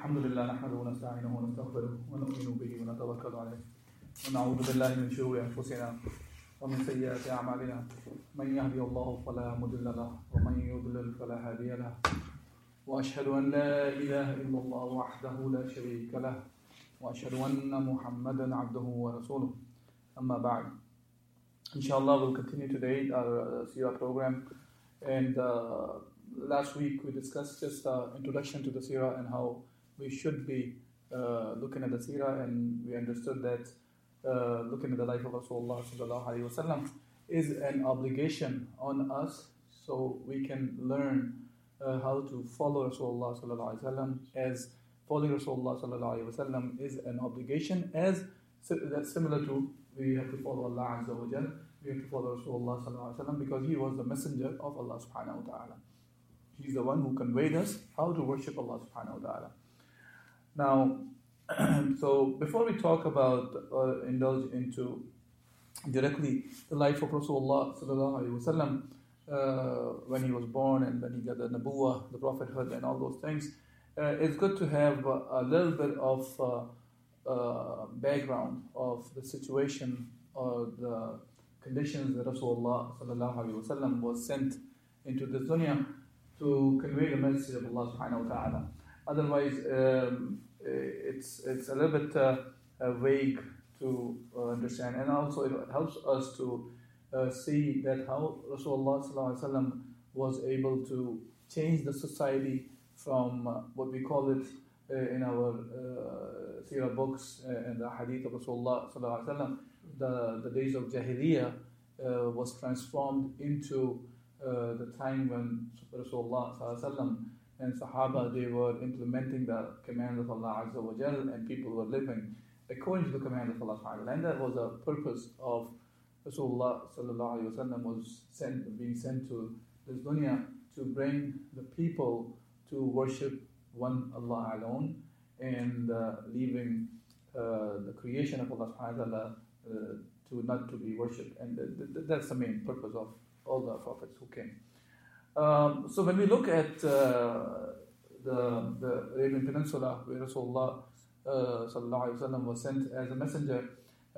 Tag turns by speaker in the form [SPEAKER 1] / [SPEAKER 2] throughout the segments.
[SPEAKER 1] الحمد لله نحمده ونستعينه ونستغفره ونؤمن به ونتوكل عليه. ونعوذ بالله من شرور أنفسنا ومن سيئات أعمالنا. من يهدي الله فلا مضل له ومن يضلل فلا هادي له. وأشهد أن لا إله إلا الله وحده لا شريك له. وأشهد أن محمدا عبده ورسوله. أما بعد inshallah we'll continue today our uh, Sirah program. And uh, last week we discussed just uh, introduction to the Sirah and how we should be uh, looking at the Sirah and we understood that uh, looking at the life of Rasulullah is an obligation on us so we can learn uh, how to follow Rasulullah as following Rasulullah is an obligation as that's similar to we have to follow Allah Azza wa Jal, we have to follow Rasulullah because he was the messenger of Allah subhanahu wa ta'ala. He's the one who conveyed us how to worship Allah subhanahu wa ta'ala. Now, so before we talk about or indulge into directly the life of Rasulullah sallallahu alaihi wasallam, uh, when he was born and when he got the nabuwah, the prophethood, and all those things, uh, it's good to have uh, a little bit of uh, uh, background of the situation or the conditions that Rasulullah sallallahu alaihi wasallam was sent into this dunya to convey the message of Allah subhanahu wa ta'ala. Otherwise, um, it's, it's a little bit uh, uh, vague to uh, understand. And also, it helps us to uh, see that how Rasulullah was able to change the society from what we call it in our uh, seerah books and the hadith of Rasulullah the, the days of Jahiliyyah uh, was transformed into uh, the time when Rasulullah and Sahaba they were implementing the command of Allah Azza wa Jal and people were living according to the command of Allah ta'ala. And that was the purpose of Rasulullah sallallahu alaihi wasallam was sent, being sent to this dunya to bring the people to worship one Allah alone and uh, leaving uh, the creation of Allah ta'ala uh, to not to be worshipped. And th- th- that's the main purpose of all the prophets who came. Um, so when we look at uh, the, the Arabian Peninsula, where Rasulullah uh, was sent as a messenger,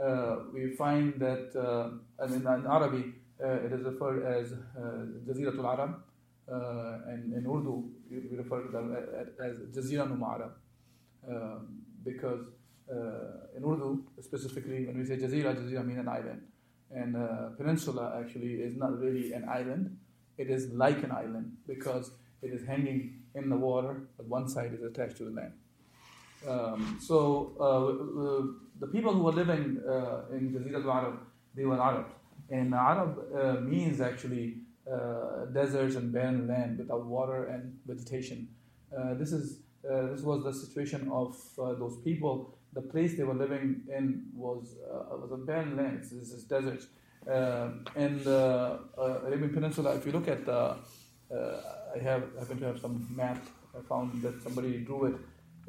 [SPEAKER 1] uh, we find that, uh, and in, in Arabic, uh, it is referred as uh, Jaziratul Arab, uh, and in Urdu, we refer to them as Jazira Numara, um, because in Urdu, specifically, when we say Jazira, Jazira means an island. And peninsula actually is not really an island, it is like an island because it is hanging in the water, but one side is attached to the land. Um, so uh, the people who were living uh, in Jazirat al-Arab, they were Arab. And Arab uh, means actually uh, deserts and barren land without water and vegetation. Uh, this is uh, this was the situation of those people. The place they were living in was was a barren land. It's, it's deserts. Um and uh, uh, Arabian Peninsula. If you look at the, uh, I have happen to have some map. I found that somebody drew it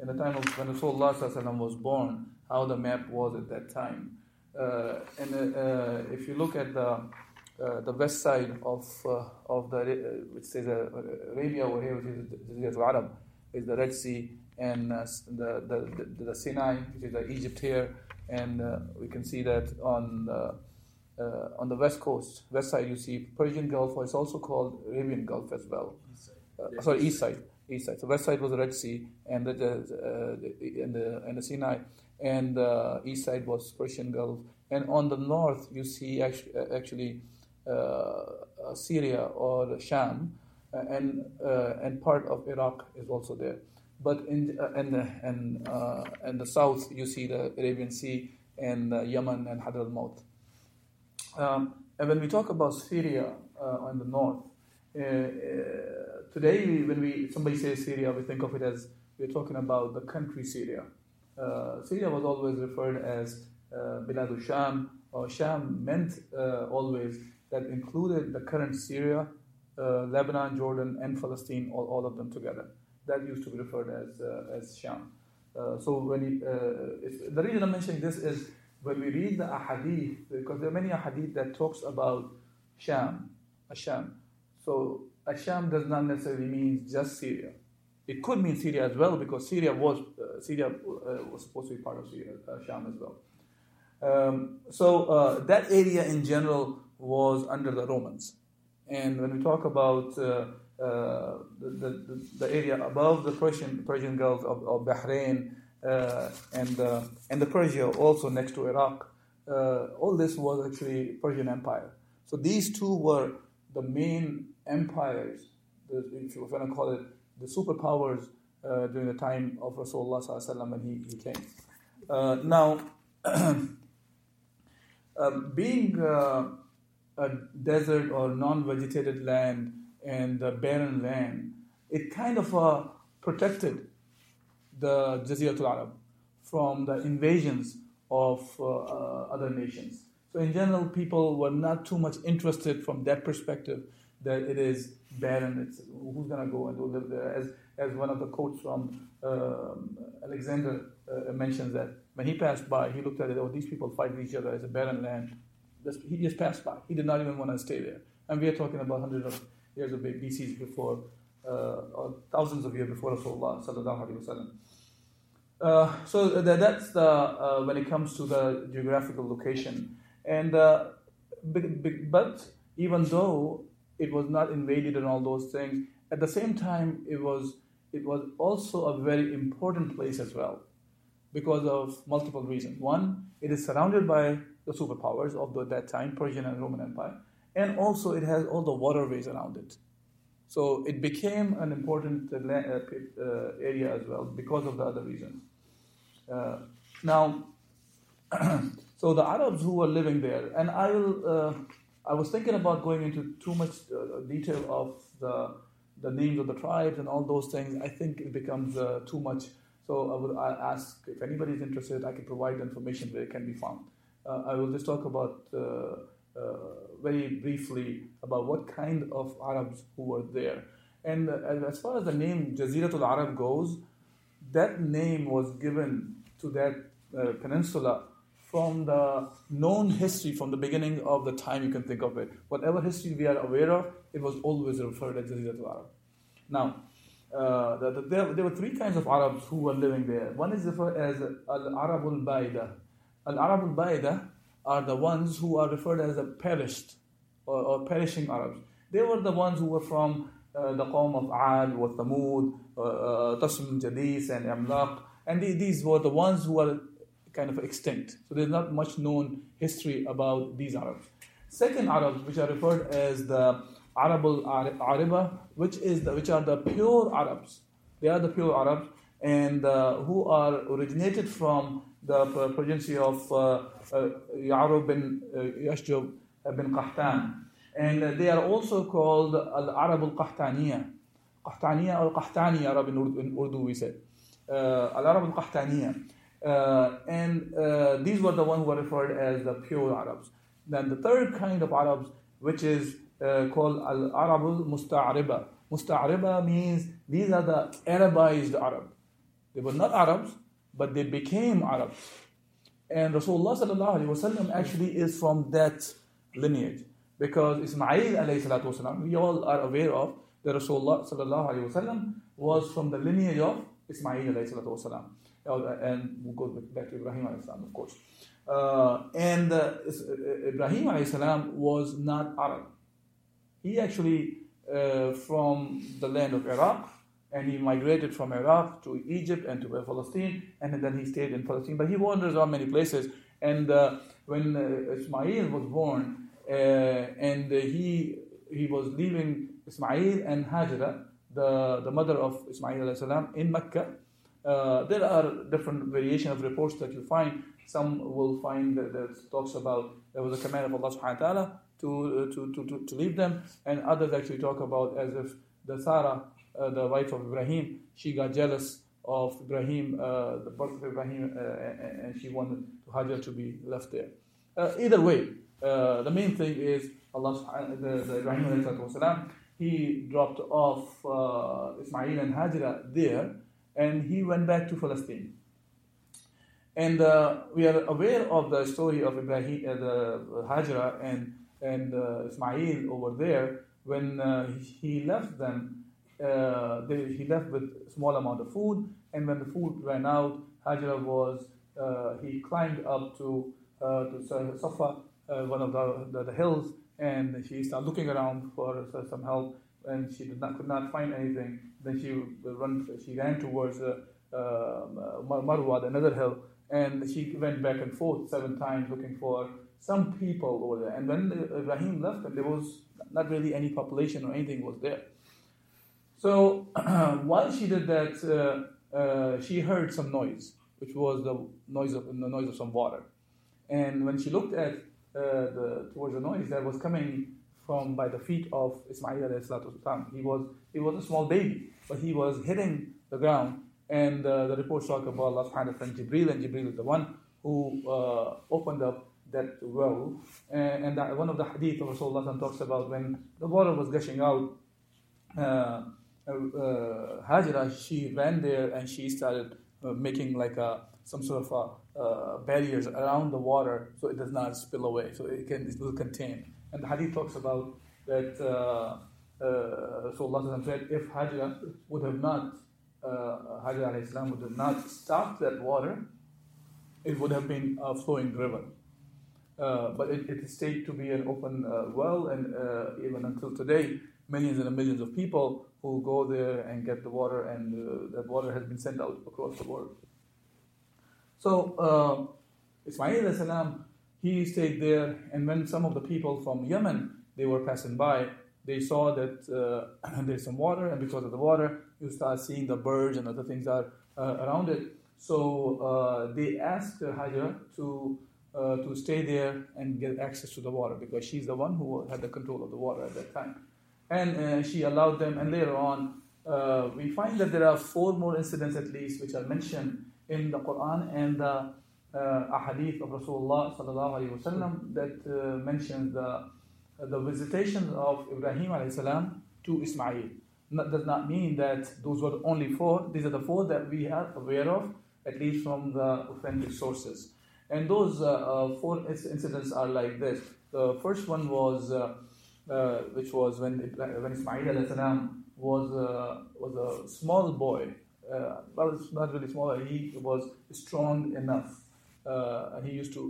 [SPEAKER 1] in the time of when Rasulullah was born. How the map was at that time. Uh, and uh, if you look at the uh, the west side of uh, of the uh, which says uh, Arabia over here, which is Jazirat al-Arab, is the Red Sea and uh, the, the, the the Sinai, which is the Egypt here, and uh, we can see that on the uh, on the west coast, west side, you see Persian Gulf, or it's also called Arabian Gulf as well. Uh, sorry, east side, east side. So west side was the Red Sea and the, the, uh, the and the and the Sinai, and the east side was Persian Gulf. And on the north, you see actually, actually uh, Syria or Sham, uh, and uh, and part of Iraq is also there. But in uh, and the, and uh, and the south, you see the Arabian Sea and uh, Yemen and Hadr al-Maut. Um, and when we talk about Syria uh, on the north, uh, uh, today when we somebody says Syria, we think of it as we're talking about the country Syria. Uh, Syria was always referred as uh, Bilad Sham, or Sham meant uh, always that included the current Syria, uh, Lebanon, Jordan, and Palestine, all, all of them together. That used to be referred as, as Sham. So when you, the reason I'm mentioning this is when we read the ahadith, because there are many ahadith that talks about Sham, Asham. So Asham does not necessarily mean just Syria. It could mean Syria as well because Syria was uh, Syria uh, was supposed to be part of Syria, uh, Sham as well. Um, so uh, that area in general was under the Romans, and when we talk about uh, uh, the, the, the, area above the Persian Persian Gulf of, of Bahrain and and the Persia also next to Iraq, all this was actually Persian Empire. So these two were the main empires, if you want to call it the superpowers uh, during the time of Rasulullah when he, he came. Uh, now, um, being uh, a desert or non-vegetated land and a barren land, it kind of uh, protected the Jaziratul Arab from the invasions of uh, uh, other nations. So in general, people were not too much interested from that perspective that it is barren. It's who's going to go and live there? As as one of the quotes from uh, Alexander uh, mentions that when he passed by, he looked at it. Oh, these people fight each other as a barren land. He just passed by. He did not even want to stay there. And we are talking about hundreds of years of BCs before, uh, thousands of years before Rasulullah sallallahu alaihi wasallam. Uh, so that's the uh, when it comes to the geographical location, and uh, but even though it was not invaded and all those things. At the same time, it was it was also a very important place as well because of multiple reasons. One, it is surrounded by the superpowers of the, that time, Persian and Roman Empire, and also it has all the waterways around it. So it became an important uh, uh, area as well because of the other reasons. Uh, now, so the Arabs who were living there, and I will uh, I was thinking about going into too much uh, detail of the the names of the tribes and all those things. I think it becomes uh, too much. So I would I ask if anybody is interested, I can provide information where it can be found. Uh, I will just talk about uh, uh, very briefly about what kind of Arabs who were there. And uh, as far as the name Jaziratul Arab goes, that name was given to that peninsula from the known history from the beginning of the time you can think of it. Whatever history we are aware of, it was always referred as Jaziratul Arab. Now, uh, the, the, there, there, were three kinds of Arabs who were living there. One is referred as Al Arabul Baida. Al Arabul Baida are the ones who are referred as the perished or, or perishing Arabs. They were the ones who were from uh, the Qawm of Ad, wa Thamud, uh, uh Jadis, and Amlaq. And these were the ones who were kind of extinct. So there's not much known history about these Arabs. Second Arabs, which are referred as the Arabul Ariba, which is the, which are the pure Arabs. They are the pure Arabs, and uh, who are originated from the progeny of uh, uh, Ya'rub bin uh, Yashjub bin Qahtan. And uh, they are also called Al Arab al Qahtaniya. Or Qahtani Arab in Urdu, we say. Uh, al Arab al Qahtaniya. Uh, and uh, these were the ones who were referred as the pure Arabs. Then the third kind of Arabs, which is uh, called Al Arabul Musta'ariba. Musta'ariba means these are the Arabized Arab. They were not Arabs, but they became Arabs. And Rasulullah actually is from that lineage. Because Ismail والسلام, we all are aware of that Rasulullah was from the lineage of Ismail والسلام. Oh, and we'll go back to Ibrahim of course. Uh, and uh, uh Ibrahim was not Arab. He actually uh, from the land of Iraq, and he migrated from Iraq to Egypt and to Palestine, and then he stayed in Palestine. But he wanders around many places. And uh, when uh, Ismail was born, and he he was leaving Ismail and Hajra, the, the mother of Ismail in Mecca, uh, there are different variation of reports that you find. Some will find that, that talks about there was a command of Allah subhanahu wa ta'ala to, to, to, to, to leave them, and others actually talk about as if the Sarah, uh, the wife of Ibrahim, she got jealous of Ibrahim, uh, the birth of Ibrahim, uh, and she wanted Hajar to be left there. Uh, either way, uh, the main thing is Allah, the, the Ibrahim والسلام, he dropped off uh, Ismail and Hajra there, and he went back to Palestine. And uh, we are aware of the story of Ibrahim, uh, the Hajra and and uh, Ismail over there. When uh, he left them, uh, they, he left with small amount of food, and when the food ran out, Hajra was uh, he climbed up to uh, to Safa, uh, one of the, the, the, hills, and she started looking around for some help, and she did not could not find anything. Then she run she ran towards uh, um, Marwa, another hill and she went back and forth seven times looking for some people over there. And when Ibrahim left, there was not really any population or anything was there. So while she did that, uh, uh, she heard some noise, which was the noise of the noise of some water. And when she looked at uh, the towards the noise that was coming from by the feet of Ismail He was he was a small baby, but he was hitting the ground and uh, the reports talk about Allah subhanahu wa Jibreel, and Jibreel is the one who uh, opened up that well. And, and that one of the hadith of Rasulullah talks about when the water was gushing out, uh, Hajra, she ran there and she started uh, making like a, some sort of a, uh, barriers around the water so it does not spill away, so it, can, it will contain. And the hadith talks about that uh, uh, said, if Hajra would have not uh, Hajar salam would not stop that water, it would have been a flowing river. Uh, but it, it stayed to be an open uh, well, and uh, even until today, millions and millions of people who go there and get the water, and uh, that water has been sent out across the world. So, uh, Ismail salam, he stayed there, and when some of the people from Yemen they were passing by, they saw that uh, there's some water, and because of the water, you start seeing the birds and other things are uh, around it. So uh, they asked Hajar to uh, to stay there and get access to the water because she's the one who had the control of the water at that time, and uh, she allowed them. And later on, uh, we find that there are four more incidents at least which are mentioned in the Quran and the uh, hadith of Rasulullah wasallam that mentions the the visitation of Ibrahim salam to Ismail. Does not mean that those were only four. These are the four that we are aware of, at least from the authentic sources. And those uh, uh, four incidents are like this. The first one was, uh, uh which was when, when Ismail was, uh, was a small boy. Uh, well, not really small. He was strong enough. and he used to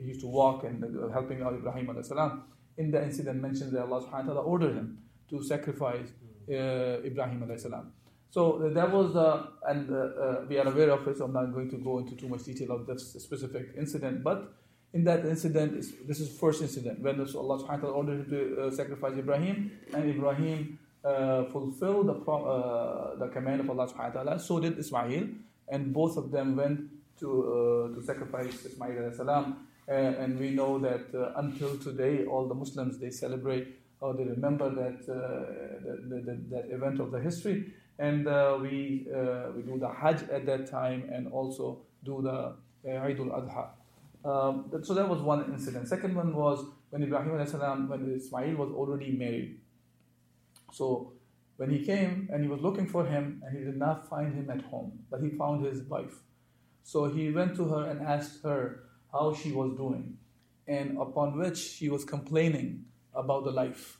[SPEAKER 1] he used to walk and helping out Ibrahim salam in the incident mentioned that Allah subhanahu wa ta'ala ordered him to sacrifice uh, Ibrahim salam. So that was the, and uh, uh, we are aware of it, so I'm not going to go into too much detail of this specific incident, but in that incident, this is first incident, when Allah subhanahu wa ordered him to uh, sacrifice Ibrahim, and Ibrahim uh, fulfilled the, uh, the command of Allah subhanahu wa ta'ala, so did Ismail, and both of them went to, to sacrifice Ismail salam uh, and we know that uh, until today, all the Muslims they celebrate or they remember that uh, that, that, that, event of the history, and we we do the Hajj at that time, and also do the Eid al-Adha. Um, so that was one incident. Second one was when Ibrahim salam, when Ismail was already married. So when he came and he was looking for him and he did not find him at home, but he found his wife. So he went to her and asked her, how she was doing, and upon which she was complaining about the life,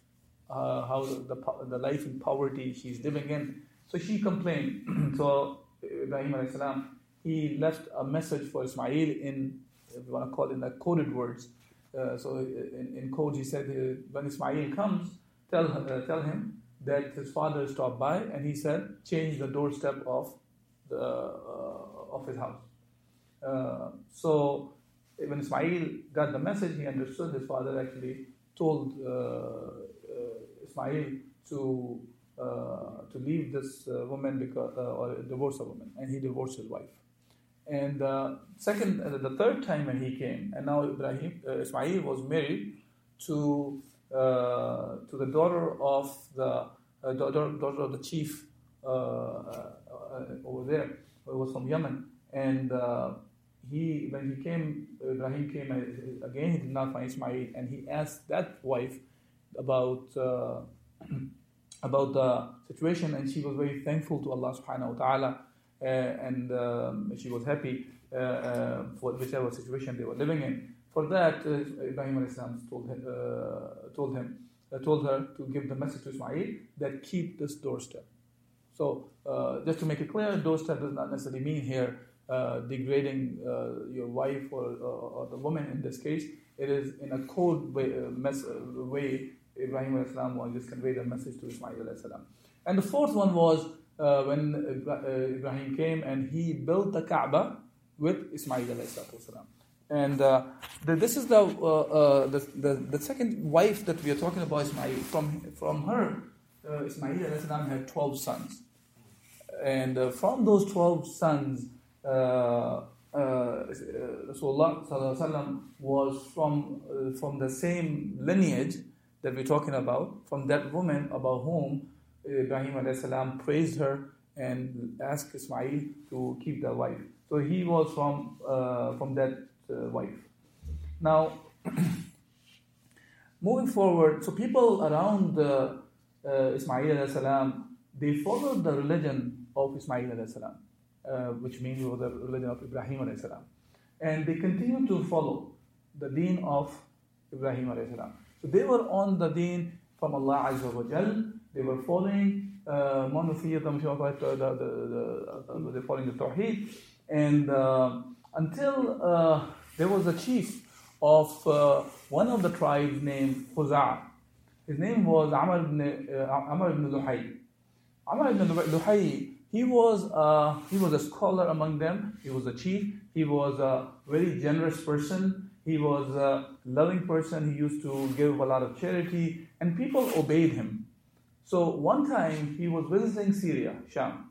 [SPEAKER 1] uh, how the, the life in poverty she's living in. So she complained. so Ibrahim he left a message for Ismail in, if you want to call it, in the coded words. Uh, so in, in code he said, uh, when Ismail comes, tell, uh, tell him that his father stopped by and he said, change the doorstep of, the, uh, of his house. Uh, so when Ismail got the message, he understood his father actually told uh, Ismail to to leave this woman because or divorce a woman, and he divorced his wife. And uh, second, the third time when he came, and now Ibrahim Ismail was married to to the daughter of the daughter, daughter of the chief over there, who was from Yemen, and uh, he when he came, Ibrahim came uh, again. He did not find Ismail, and he asked that wife about uh, about the situation, and she was very thankful to Allah Subhanahu wa Taala, uh, and um, she was happy uh, uh, for whichever situation they were living in. For that, Ibrahim told him, told him told her to give the message to Ismail that keep this doorstep. So, uh, just to make it clear, doorstep does not necessarily mean here uh, degrading uh, your wife or, or, the woman in this case. It is in a code way, mes- way Ibrahim was just conveyed a message to Ismail. And the fourth one was when Ibrahim came and he built the Kaaba with Ismail. And uh, the, this is the, uh, uh, the, the, the, second wife that we are talking about, Ismail. From, from her, uh, Ismail had 12 sons. And uh, from those 12 sons, uh, uh, Rasulullah was from, from the same lineage that we're talking about, from that woman about whom Ibrahim praised her and asked Ismail to keep the wife. So he was from, from that uh, wife. Now, moving forward, so people around uh, uh, Ismail salam, they followed the religion of Ismail salam, uh, which means was the religion of Ibrahim salam, and they continued to follow the deen of Ibrahim salam. So they were on the deen from Allah Azza wa. They were following uh, monotheism, the, the, the, the, they're following the Tawheed, and uh, until uh, there was a chief of uh, one of the tribes named Khuza'a. His name was Amr ibn, uh, Amr ibn Luhay. Ibn he was, uh, he was a scholar among them, he was a chief, he was a very generous person, he was a loving person, he used to give a lot of charity, and people obeyed him. So one time he was visiting Syria, Sham,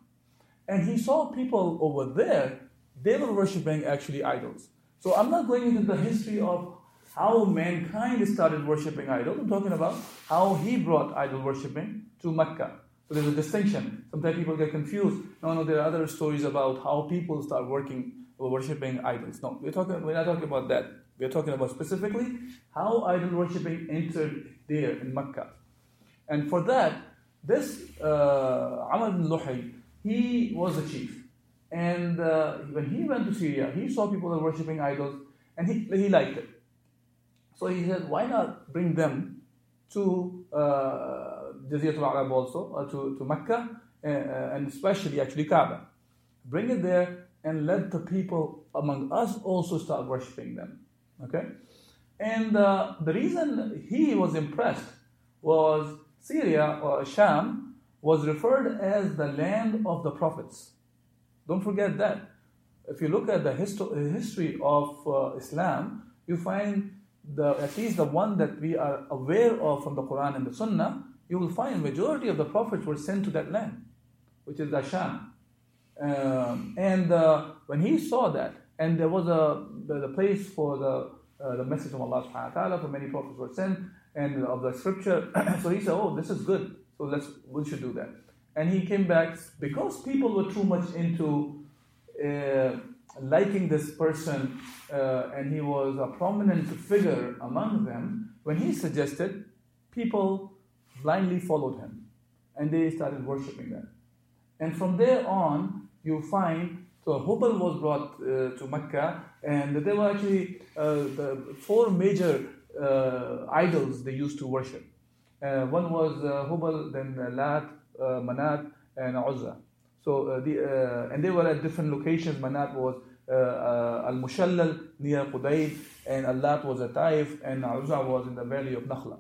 [SPEAKER 1] and he saw people over there they were worshipping actually idols. So I'm not going into the history of how mankind started worshipping idols. I'm talking about how he brought idol worshipping to Mecca. So there's a distinction. Sometimes people get confused. No, no, there are other stories about how people start working or worshipping idols. No, we're talking we're not talking about that. We're talking about specifically how idol worshipping entered there in Mecca. And for that, this uh, Amr ibn Luhay, he was a chief. And uh, when he went to Syria, he saw people were worshipping idols and he, he liked it. So he said, why not bring them to uh, Jaziratul Arab also, uh, to, to Mecca, uh, uh, and especially actually Kaaba. Bring it there and let the people among us also start worshipping them. Okay? And uh, the reason he was impressed was Syria or Sham was referred as the land of the prophets. Don't forget that. If you look at the histo- history of uh, Islam, you find the at least the one that we are aware of from the Quran and the Sunnah, you will find majority of the prophets were sent to that land, which is the Sham. Um, and uh, when he saw that, and there was a the, the place for the uh, the message of Allah Subhanahu wa Taala, for many prophets were sent, and of the scripture. so he said, "Oh, this is good. So let's we should do that." and he came back because people were too much into uh, liking this person uh, and he was a prominent figure among them when he suggested people blindly followed him and they started worshipping them and from there on you find so Hubal was brought uh, to Mecca and there were actually uh, the four major uh, idols they used to worship uh, one was Hubal then Lat Manat and Uzza. So the, and they were at different locations. Manat was Al Mushallal near Qudayd, and Allat was at Taif, and Uzza was in the valley of Nakhla.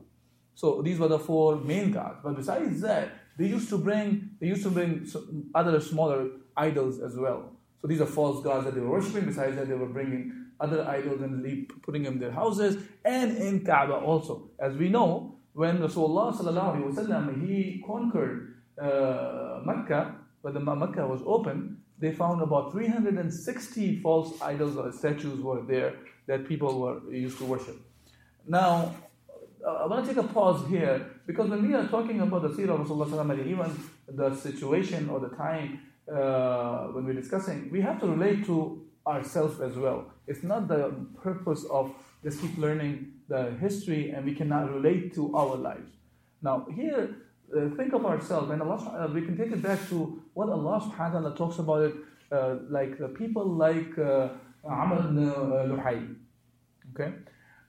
[SPEAKER 1] So these were the four main gods. But besides that, they used to bring they used to bring other smaller idols as well. So these are false gods that they were worshiping. Besides that, they were bringing other idols and putting them in their houses and in Kaaba also. As we know, when Rasulullah he conquered uh, Mecca, when the Mecca was open, they found about 360 false idols or statues were there that people were used to worship. Now, uh, I want to take a pause here because when we are talking about the seerah of Rasulullah, even the situation or the time uh, when we're discussing, we have to relate to ourselves as well. It's not the purpose of just keep learning the history and we cannot relate to our lives. Now, here, uh, think of ourselves, and Allah, uh, we can take it back to what Allah subhanahu wa ta'ala talks about it, uh, like the people like uh, Amr ibn uh, Luhay. Okay?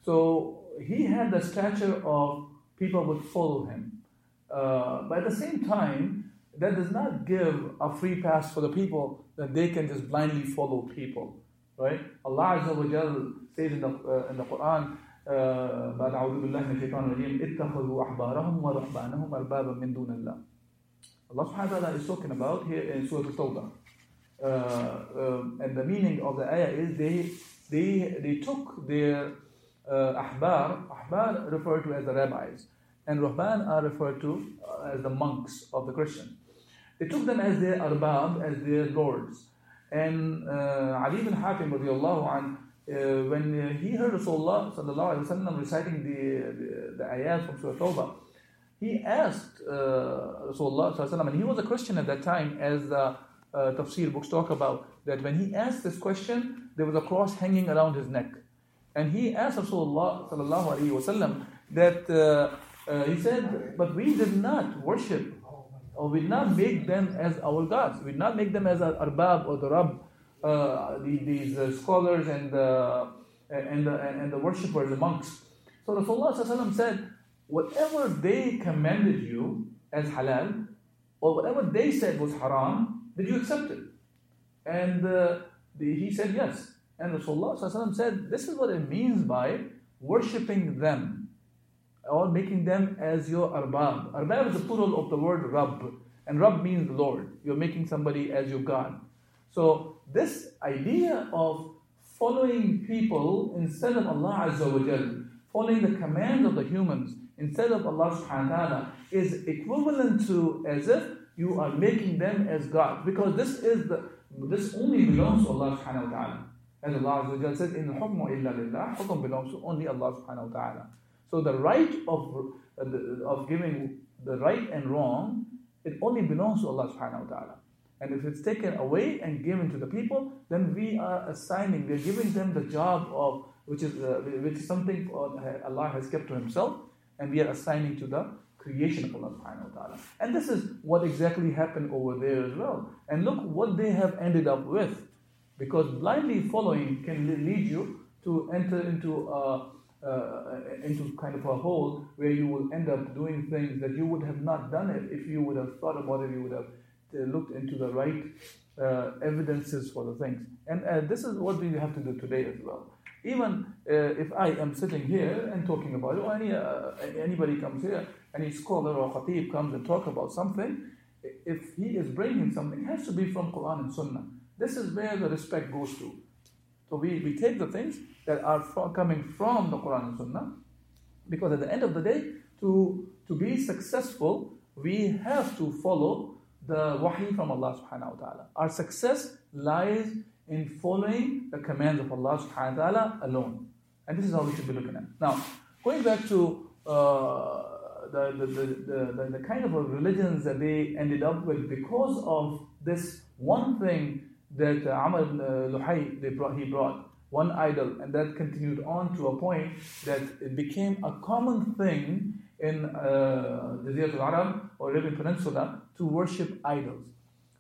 [SPEAKER 1] So, he had the stature of people would follow him. Uh, but at the same time, that does not give a free pass for the people that they can just blindly follow people. Right? Allah Azza wa Jal says in the, uh, in the Quran, بعد أعوذ بالله من الشيطان الرجيم اتخذوا أحبارهم ورهبانهم أربابا من دون الله Allah subhanahu wa ta'ala is talking about here in Surah Al-Tawbah. Uh, uh, and the meaning of the ayah is they, they, they took their uh, ahbar, ahbar referred to as the rabbis, and ruhban are referred to uh, as the monks of the Christian. They took them as their arbab, as their lords. And uh, Adi bin Hatim radiallahu anh, uh, when he heard Rasulullah sallallahu alayhi wa reciting the, the, the ayat from Surah Tawbah, he asked uh, Rasulullah sallallahu and he was a Christian at that time, as the uh, tafsir books talk about, that when he asked this question, there was a cross hanging around his neck. And he asked Rasulullah sallallahu alayhi wa that, uh, uh, he said, but we did not worship, or we did not make them as our gods. Did not make them as our arbab or the rab, uh, the, these uh, scholars and the, and, the, and the worshippers, the monks. So Rasulullah said, whatever they commanded you as halal, or whatever they said was haram, did you accept it? And uh, the, he said yes. And Rasulullah said, this is what it means by worshipping them or making them as your arbab. Arbab is the plural of the word Rabb, and Rabb means Lord. You're making somebody as your God. So this idea of following people instead of Allah Azza wa Jal, following the commands of the humans instead of Allah subhanahu wa ta'ala is equivalent to as if you are making them as God. Because this is the this only belongs to Allah subhanahu wa ta'ala. As Allah Azza wa Jal said, In hukmu illa lillah, hukum belongs to only Allah subhanahu wa ta'ala. So the right of, uh, of giving the right and wrong, it only belongs to Allah subhanahu wa ta'ala. And if it's taken away and given to the people, then we are assigning, we're giving them the job of, which is, uh, which is something Allah has kept to Himself, and we are assigning to the creation of Allah subhanahu wa ta'ala. And this is what exactly happened over there as well. And look what they have ended up with. Because blindly following can lead you to enter into a, uh, into kind of a hole where you will end up doing things that you would have not done it if you would have thought about it, you would have looked into the right uh, evidences for the things. And uh, this is what we have to do today as well. Even uh, if I am sitting here and talking about it, or any, uh, anybody comes here, any scholar or khatib comes and talk about something, if he is bringing something, it has to be from Quran and Sunnah. This is where the respect goes to. So we, we take the things that are from, coming from the Quran and Sunnah, because at the end of the day, to, to be successful, we have to follow the wahi from Allah subhanahu wa ta'ala. Our success lies in following the commands of Allah subhanahu wa ta'ala alone. And this is how we should be looking at. Now, going back to uh, the, the, the, the, the kind of religions that they ended up with because of this one thing that uh, Amr ibn Luhay they brought, he brought, one idol, and that continued on to a point that it became a common thing in uh, the Jaziratul Arab or Arabian Peninsula to worship idols.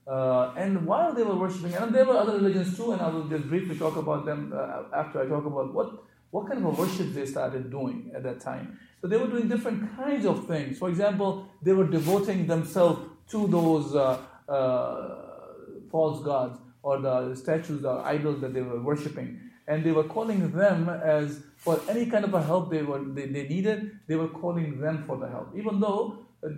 [SPEAKER 1] Uh, and while they were worshipping, and there were other religions too, and I will just briefly talk about them uh, after I talk about what, what kind of a worship they started doing at that time. So they were doing different kinds of things. For example, they were devoting themselves to those uh, uh false gods or the statues or idols that they were worshipping. And they were calling them as for any kind of a help they were they, they needed, they were calling them for the help. Even though uh,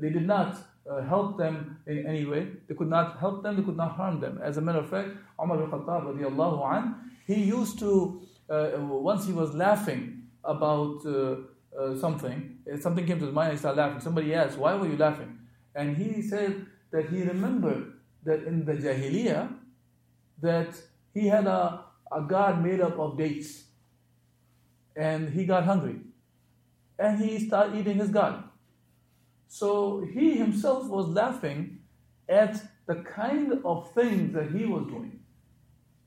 [SPEAKER 1] they did not uh, help them in any way, they could not help them, they could not harm them. As a matter of fact, Umar bin Khattab radiallahu an, he used to, uh, once he was laughing about uh, uh, something, something came to his mind, he started laughing. Somebody asked, why were you laughing? And he said that he remembered that in the Jahiliyyah, that he had a, a god made up of dates and he got hungry and he started eating his god. So he himself was laughing at the kind of things that he was doing.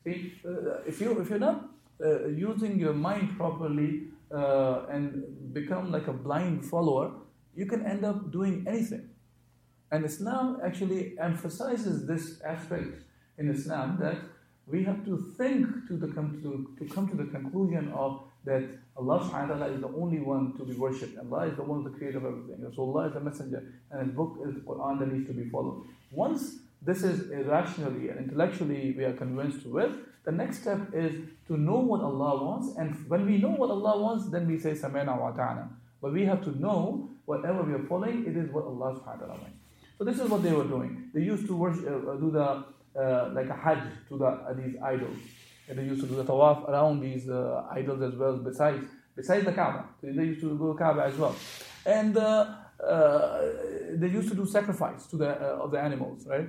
[SPEAKER 1] See, uh, if you if you're not uh, using your mind properly uh, and become like a blind follower, you can end up doing anything. And Islam actually emphasizes this aspect in Islam that we have to think to, the, to, to come to the conclusion of that Allah subhanahu wa ta'ala is the only one to be worshipped. Allah is the one, the creator of everything. So Allah is the messenger, and His book is the Quran that needs to be followed. Once this is irrationally and intellectually we are convinced with, the next step is to know what Allah wants, and when we know what Allah wants, then we say Sami'na wa ata'na. But we have to know whatever we are following, it is what Allah subhanahu wa ta'ala wants. So this is what they were doing. They used to worship, uh, do the uh, like a hajj to the, uh, these idols. And they used to do the tawaf around these uh, idols as well, besides besides the Kaaba. They used to go to Kaaba as well. And uh, uh, they used to do sacrifice to the of the animals, right?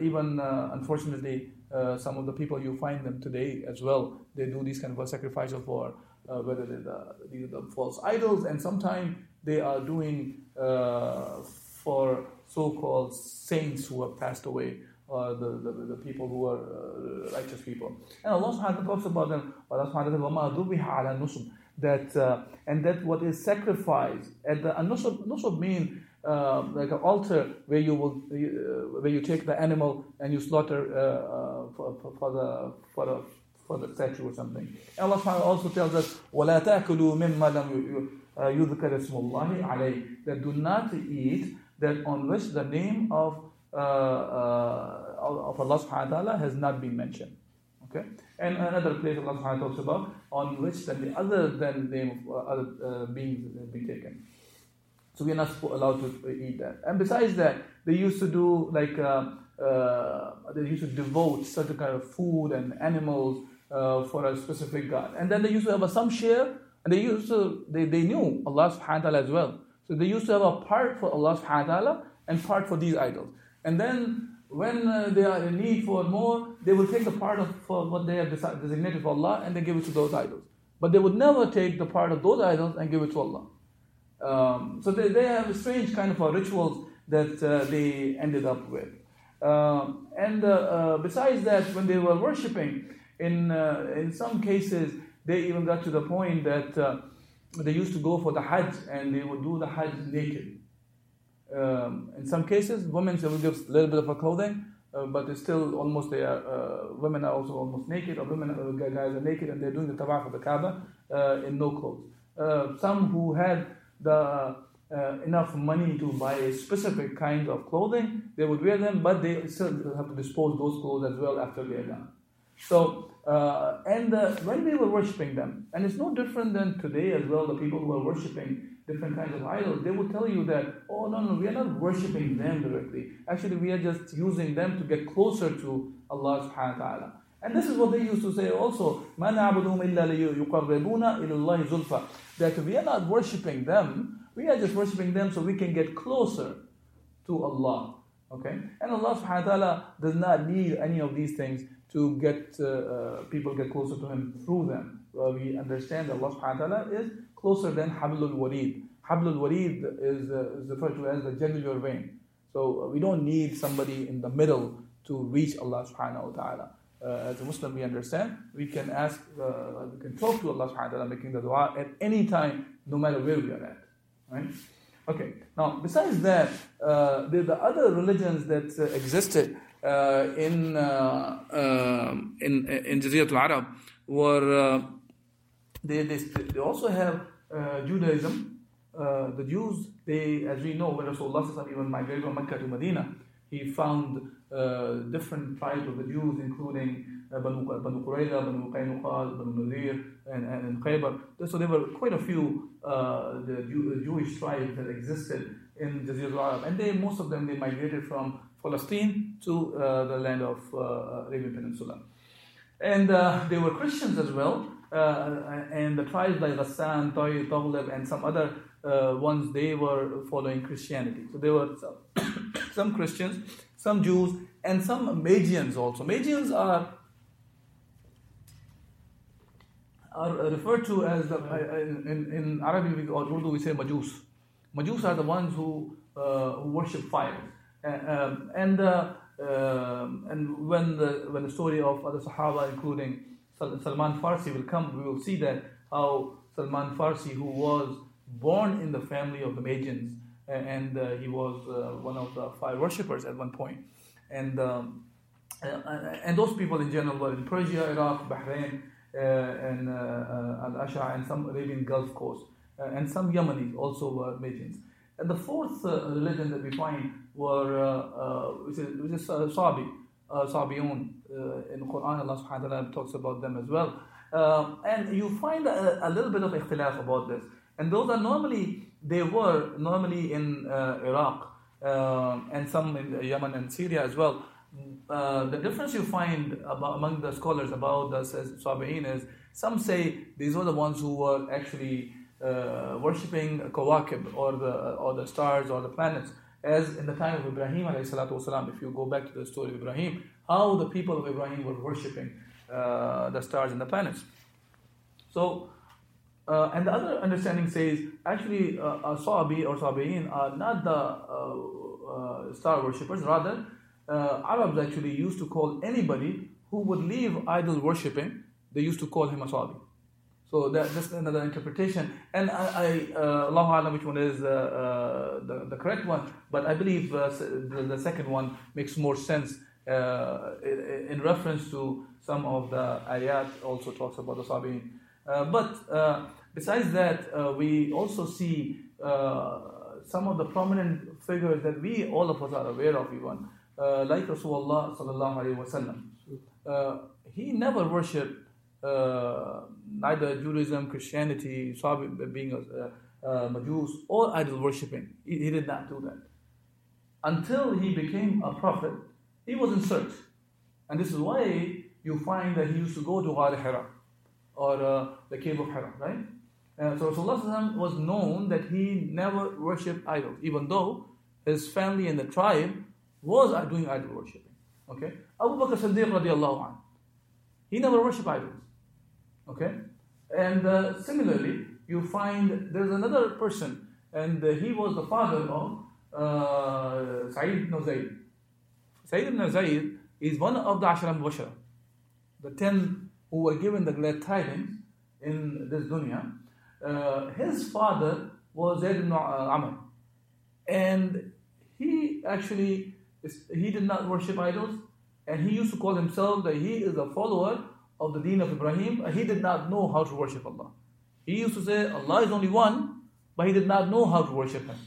[SPEAKER 1] even unfortunately, some of the people you find them today as well, they do these kind of sacrifices for whether they're the, these are the false idols, and sometimes they are doing for so-called saints who have passed away uh, the, the, the people who are uh, righteous people. And Allah subhanahu wa ta'ala talks about them, Allah subhanahu wa ta'ala says, that, uh, and that what is sacrificed, and the nusub, nusub mean uh, like an altar where you will, uh, where you take the animal and you slaughter uh, for, for, for, the, for the, for the statue or something. And Allah subhanahu also tells us, وَلَا تَأْكُلُوا مِمَّا لَمْ يُذْكَرِ اسْمُ اللَّهِ عَلَيْهِ That do not eat that on which the name of uh, uh, of Allah subhanahu wa ta'ala has not been mentioned. Okay? And another place Allah subhanahu wa ta'ala talks about on which the other than the name of uh, other beings have been taken. So we are not allowed to eat that. And besides that, they used to do like uh, uh, they used to devote certain kind of food and animals uh, for a specific god. And then they used to have a, some share, and they used to they, they knew Allah subhanahu wa ta'ala as well. So they used to have a part for Allah subhanahu wa ta'ala and part for these idols. And then when uh, they are in need for more, they will take the part of what they have designated for Allah and they give it to those idols. But they would never take the part of those idols and give it to Allah. Um, so they, they have a strange kind of rituals that uh, they ended up with. Um, and uh, uh, besides that, when they were worshipping, in, uh, in some cases, they even got to the point that uh, they used to go for the Hajj and they would do the Hajj naked. Um, in some cases, women will give a little bit of a clothing, uh, but it's still almost they are, uh, women are also almost naked, or women uh, guys are naked and they're doing the tawaf of the Kaaba uh, in no clothes. Uh, some who had the uh, enough money to buy a specific kind of clothing, they would wear them, but they still have to dispose those clothes as well after they're done. So, and when they were worshipping them, and it's no different than today as well, the people who are worshipping different kinds of idols, they will tell you that, oh, no, no, we are not worshipping them directly. Actually, we are just using them to get closer to Allah subhanahu wa ta'ala. And this is what they used to say also, مَا نَعْبُدُهُمْ إِلَّا لِيُقَرِّبُونَ إِلَى اللَّهِ زُلْفَى That we are not worshipping them, we are just worshipping them so we can get closer to Allah. Okay? And Allah subhanahu wa ta'ala does not need any of these things to get uh, uh, people get closer to Him through them. We understand that Allah subhanahu wa ta'ala is closer than Hablul Warid. Hablul Warid is, uh, is referred to as the jugular vein. So uh, we don't need somebody in the middle to reach Allah subhanahu wa ta'ala. Uh, as a Muslim, we understand we can ask, we can talk to Allah subhanahu wa ta'ala making the dua at any time, no matter where we are at. Right? Okay, now besides that, uh, the, the other religions that uh, existed in, um, in, in Jaziratul Arab were, they, they, they also have uh, Judaism, uh, the Jews, they, as we know, when Rasulullah even migrated from Mecca to Medina, he found uh, different tribes of the Jews, including uh, Banu, Banu Qurayza, Banu Qaynuqa, Banu Nadir, and, and, and Khaybar. So there were quite a few uh, the Jew, Jewish tribes that existed in Jazirah Arab, and they most of them they migrated from Palestine to uh, the land of Arabian Peninsula, and they were Christians as well. Uh, and the tribes like Ghassan, Tayy, Taghlib, and some other uh, ones, they were following Christianity. So there were some, some Christians, some Jews, and some Magians also. Magians are are referred to as the, uh, in, in Arabic or Urdu we say Majus. Majus are the ones who, uh, who worship fire. Uh, and uh, um, and when the when the story of other Sahaba, including Salman Farsi, will come, we will see that how Salman Farsi, who was born in the family of the Magians, and uh, he was uh, one of the five worshippers at one point, and um, and those people in general were in Persia, Iraq, Bahrain, Uh, and uh, uh Al Ahsa, and some Arabian Gulf coast, uh, and some Yemenis also were Magians. And the fourth religion that we find were which is, which is Sabi, Sabiun. in Quran, Allah subhanahu wa ta'ala talks about them as well. And you find a, a, little bit of ikhtilaf about this. And those are normally, they were normally in uh, Iraq uh, and some in Yemen and Syria as well. Uh, the difference you find about, among the scholars about the Sabi'in is some say these were the ones who were actually uh, worshipping Kawakib or the, or the stars or the planets. As in the time of Ibrahim, والسلام, if you go back to the story of Ibrahim, how the people of Ibrahim were worshipping uh, the stars and the planets. So, uh, and the other understanding says actually uh, Sabi or Sabi'in are not the uh, uh, star worshippers, rather, uh, Arabs actually used to call anybody who would leave idol worshipping, they used to call him a Sabi. So that, that's another interpretation. And I, I uh, Allah Alam, which one is uh, uh, the, the correct one, but I believe uh, the, the, second one makes more sense uh, in, in, reference to some of the ayat also talks about the Sabi'in. Uh, but besides that, we also see some of the prominent figures that we, all of us are aware of even, like Rasulullah sallallahu alayhi wasallam. he never worshipped uh, neither Judaism, Christianity, being a, a, Majus, or idol worshipping. He, he, did not do that. Until he became a prophet, he was in search. And this is why you find that he used to go to Ghar Hira, or uh, the cave of Hira, right? Uh, so Rasulullah was known that he never worshipped idols, even though his family and the tribe was doing idol worshipping. Okay? Abu Bakr Siddiq radiallahu anh, he never worshipped idols. Okay? And uh, similarly, you find there's another person, and uh, he was the father of uh, Sa'id ibn Zayd. Sa'id ibn Zayd is one of the Asharah Mubasharah, the ten who were given the glad tidings in this dunya. Uh, his father was Zayd ibn uh, Amr. And he actually, he did not worship idols, and he used to call himself that he is a follower of the deen of Ibrahim, he did not know how to worship Allah. He used to say Allah is only one, but he did not know how to worship Him.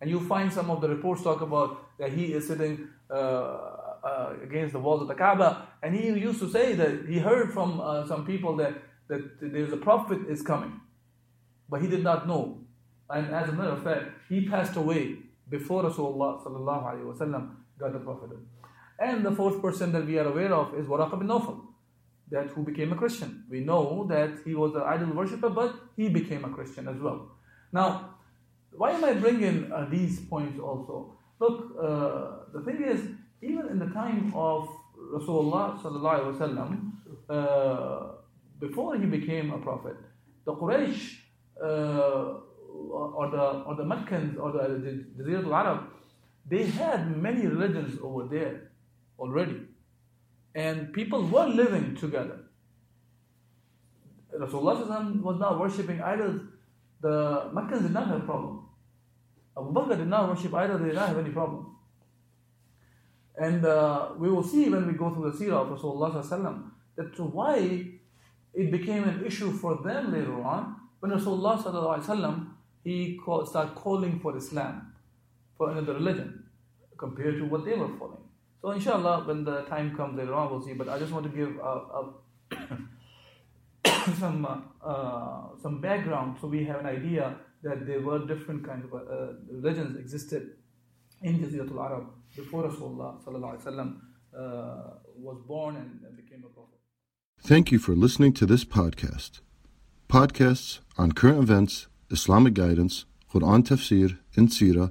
[SPEAKER 1] And you find some of the reports talk about that he is sitting uh, uh, against the walls of the Kaaba, and he used to say that he heard from uh, some people that, that there's a prophet is coming, but he did not know. And as a matter of fact, he passed away before Rasulullah got the prophet. And the fourth person that we are aware of is Waraqa bin Nawfal that who became a Christian. We know that he was an idol worshipper, but he became a Christian as well. Now, why am I bringing uh, these points also? Look, uh, the thing is, even in the time of Rasulullah sallallahu alaihi wasallam, uh, before he became a prophet, the Quraysh uh, or the or the Meccans or the, the al-Arab, they had many religions over there already and people were living together. Rasulullah was not worshipping idols. The Meccans did not have a problem. Abu Bakr did not worship idols, they did not have any problem. And uh, we will see when we go through the seerah of Rasulullah that why it became an issue for them later on when Rasulullah he called, started calling for Islam, for another religion, compared to what they were following. So inshallah, when the time comes later on, we'll see. But I just want to give some uh, some background so we have an idea that there were different kinds of uh, religions existed in Jaziratul Arab before Rasulullah uh, was born and became a prophet.
[SPEAKER 2] Thank you for listening to this podcast. Podcasts on current events, Islamic guidance, Quran tafsir, and Sirah